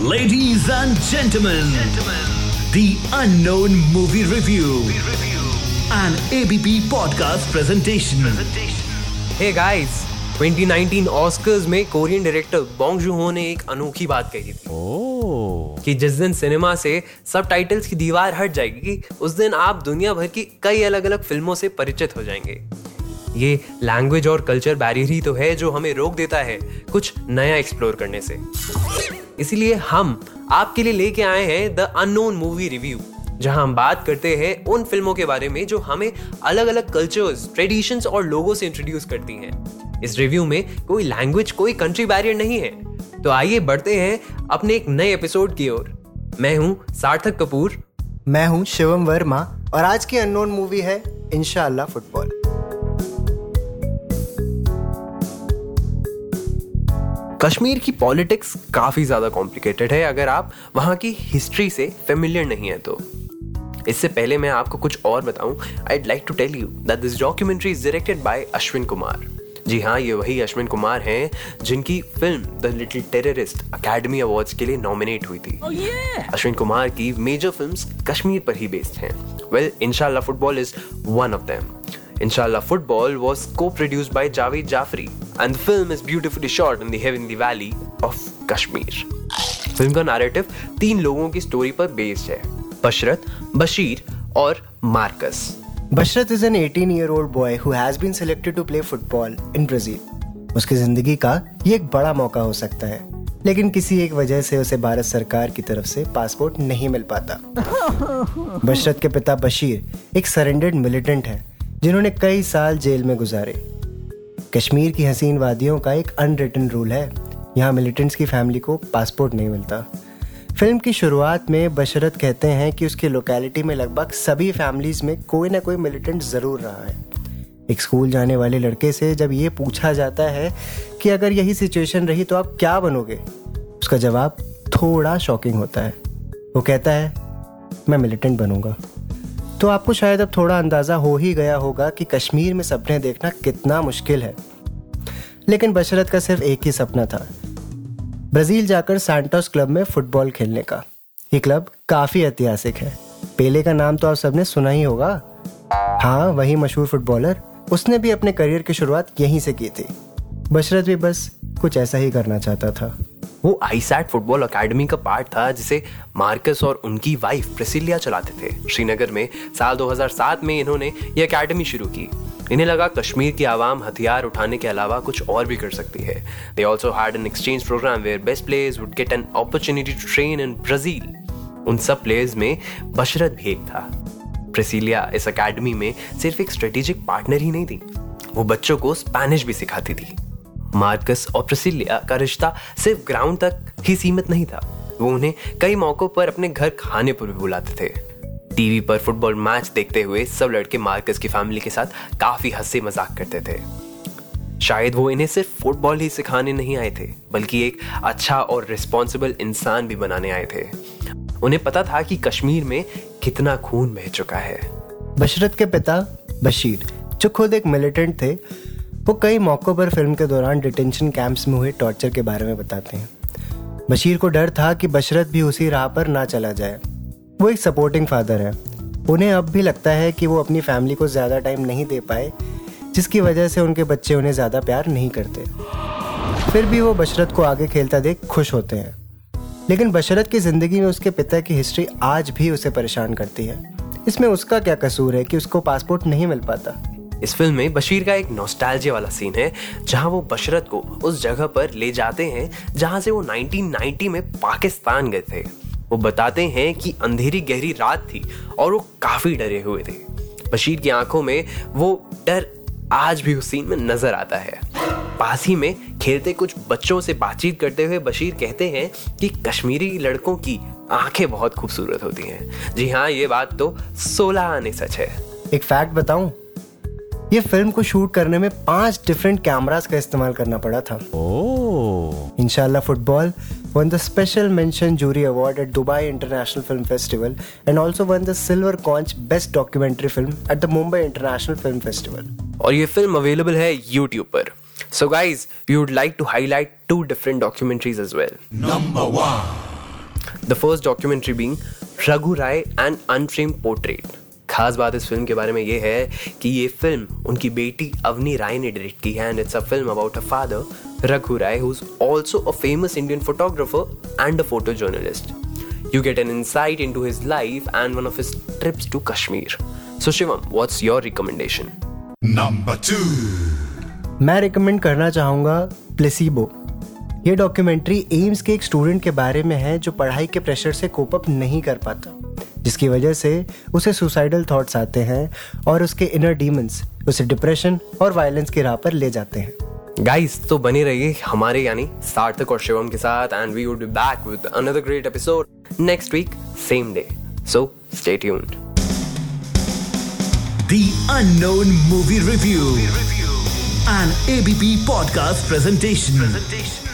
Ladies and gentlemen, gentlemen, the Unknown Movie Review, an ABP podcast presentation. Hey guys 2019 Oscars में Korean director Bong Joonho ने एक अनोखी बात कही थी oh. कि जिस दिन सिनेमा से सब टाइटल्स की दीवार हट जाएगी उस दिन आप दुनिया भर की कई अलग अलग फ़िल्मों से परिचित हो जाएँगे ये लैंग्वेज और कल्चर बैरियर ही तो है जो हमें रोक देता है कुछ नया एक्सप्लोर करने से इसीलिए हम आपके लिए लेके आए हैं द अननोन मूवी रिव्यू जहाँ हम बात करते हैं उन फ़िल्मों के बारे में जो हमें अलग अलग कल्चर्स ट्रेडिशंस और लोगों से इंट्रोड्यूस करती हैं। इस रिव्यू में कोई लैंग्वेज कोई कंट्री बैरियर नहीं है। तो आइए बढ़ते हैं अपने एक नए एपिसोड की ओर। मैं हूँ सार्थक कपूर। मैं हूँ शिवम वर्मा और आज की अननोन मूवी है इनशाला फुटबॉल कश्मीर की पॉलिटिक्स काफ़ी ज़्यादा कॉम्प्लिकेटेड है अगर आप वहाँ की हिस्ट्री से फेमिलियर नहीं है तो। इससे पहले मैं आपको कुछ और बताऊँ। I like to tell you that this documentary is directed by Ashwin Kumar ji हाँ ये वही अश्विन कुमार हैं जिनकी film the little terrorist academy awards के लिए नॉमिनेट हुई थी। Oh, yeah. अश्विन कुमार की मेजर फिल्म्स कश्मीर पर ही बेस्ड हैं। Well Inshallah football is one of them Inshallah Football was co-produced by Javed Jafri and the film is beautifully shot in the heavenly valley of Kashmir. Film का narrative तीन लोगों की story पर based है बशरत बशीर और Marcus Basharat is an 18 year old boy who has been selected to play football in Brazil उसकी ज़िंदगी का ये एक बड़ा मौका हो सकता है लेकिन किसी एक वजह से उसे भारत सरकार की तरफ़ से पासपोर्ट नहीं मिल पाता बशरत के पिता बशीर एक सरेंडर्ड मिलिटेंट है जिन्होंने कई साल जेल में गुजारे कश्मीर की हसीन वादियों का एक अनरिटन रूल है। यहाँ मिलिटेंट्स की फैमिली को पासपोर्ट नहीं मिलता। फ़िल्म की शुरुआत में बशरत कहते हैं कि उसकी लोकेलिटी में लगभग सभी फैमिलीज़ में कोई ना कोई मिलिटेंट ज़रूर रहा है। एक स्कूल जाने वाले लड़के से जब ये पूछा जाता है कि अगर यही सिचुएशन रही तो आप क्या बनोगे? उसका जवाब थोड़ा शॉकिंग होता है। वो कहता है, मैं मिलिटेंट बनूँगा। तो आपको शायद अब थोड़ा अंदाज़ा हो ही गया होगा कि कश्मीर में सपने देखना कितना मुश्किल है। लेकिन बशरत का सिर्फ़ एक ही सपना था, ब्राज़ील जाकर सैंटोस क्लब में फुटबॉल खेलने का। ये क्लब काफ़ी ऐतिहासिक है। पेले का नाम तो आप सबने सुना ही होगा। हाँ वही मशहूर फुटबॉलर, उसने भी अपने करियर की शुरुआत यहीं से की थी। बशरत भी बस कुछ ऐसा ही करना चाहता था। वो आईसैट फुटबॉल अकेडमी का पार्ट था, जिसे मार्कस और उनकी वाइफ प्रेसिलिया चलाते थे। श्रीनगर में साल 2007 में इन्होंने ये अकेडमी शुरू की। इन्हें लगा कश्मीर की आवाम हथियार उठाने के अलावा कुछ और भी कर सकती है। They also had an exchange program where best players would get an opportunity to train in Brazil उन सब प्लेयर्स में बशरत भी एक था। प्रेसिलिया इस अकेडमी में सिर्फ़ एक स्ट्रेटेजिक पार्टनर ही नहीं थी। वो बच्चों को स्पेनिश भी सिखाती थी। मार्कस और प्रसिलिया का रिश्ता सिर्फ़ ग्राउंड तक ही सीमित नहीं था। वो उन्हें कई मौकों पर अपने घर खाने पर भी बुलाते थे। टीवी पर फुटबॉल मैच देखते हुए सब लड़के मार्कस की फैमिली के साथ काफ़ी हँसी मज़ाक करते थे। शायद वो इन्हें सिर्फ़ फुटबॉल ही सिखाने नहीं आए थे, बल्कि एक अच्छा और रिस्पॉन्सिबल इंसान भी बनाने आए थे। उन्हें पता था कि कश्मीर में कितना खून बह चुका है। बशरत के पिता बशीर जो खुद एक मिलिटेंट थे। वो कई मौक़ों पर फ़िल्म के दौरान डिटेंशन कैंप्स में हुए टॉर्चर के बारे में बताते हैं। बशीर को डर था कि बशरत भी उसी राह पर ना चला जाए। वो एक सपोर्टिंग फादर है। उन्हें अब भी लगता है कि वो अपनी फैमिली को ज़्यादा टाइम नहीं दे पाए, जिसकी वजह से उनके बच्चे उन्हें ज़्यादा प्यार नहीं करते। फिर भी वो बशरत को आगे खेलता देख खुश होते हैं। लेकिन बशरत की ज़िंदगी में उसके पिता की हिस्ट्री आज भी उसे परेशान करती है। इसमें उसका क्या कसूर है कि उसको पासपोर्ट नहीं मिल पाता? इस फ़िल्म में बशीर का एक नोस्टैल्जिया वाला सीन है, जहाँ वो बशरत को उस जगह पर ले जाते हैं, जहाँ से वो 1990 में पाकिस्तान गए थे। वो बताते हैं कि अंधेरी गहरी रात थी और वो काफ़ी डरे हुए थे। बशीर की आँखों में वो डर आज भी उस सीन में नज़र आता है। पास ही में खेलते कुछ बच्चों से बातचीत करते हुए बशीर कहते हैं कि कश्मीरी लड़कों की आँखें बहुत खूबसूरत होती हैं। जी हाँ ये बात तो सोलह आने सच है। एक फैक्ट बताऊँ? ये फ़िल्म को शूट करने में पाँच डिफरेंट कैमरास का इस्तेमाल करना पड़ा था। Inshallah football won the special mention jury award at Dubai international film festival and also won the silver conch best documentary film at the Mumbai international film festival और ये फ़िल्म अवेलेबल है YouTube पर। So guys we would like to highlight two different documentaries as well number the first documentary being Raghu Rai and unframed portrait खास बात इस film के बारे में ये है कि ये फ़िल्म उनकी बेटी अवनी राय ने डायरेक्ट की है and it's a film about a father Raghu Rai who is also a famous Indian photographer and a photo journalist You get an insight into his life and one of his trips to Kashmir. So Shivam, what's your recommendation? Number two. मैं recommend करना चाहूँगा placebo ये documentary AIIMS के एक student के बारे में है जो पढ़ाई के प्रेशर से कोप अप नहीं कर पाता जिसकी वजह से उसे सुसाइडल थॉट्स आते हैं और उसके इनर डीमंस उसे डिप्रेशन और वायलेंस की राह पर ले जाते हैं गाइस तो बने रहिए हमारे यानी सार्थक और शिवम के साथ and we would be back with another great episode next week same day so stay tuned The Unknown Movie Review. An ABP podcast presentation.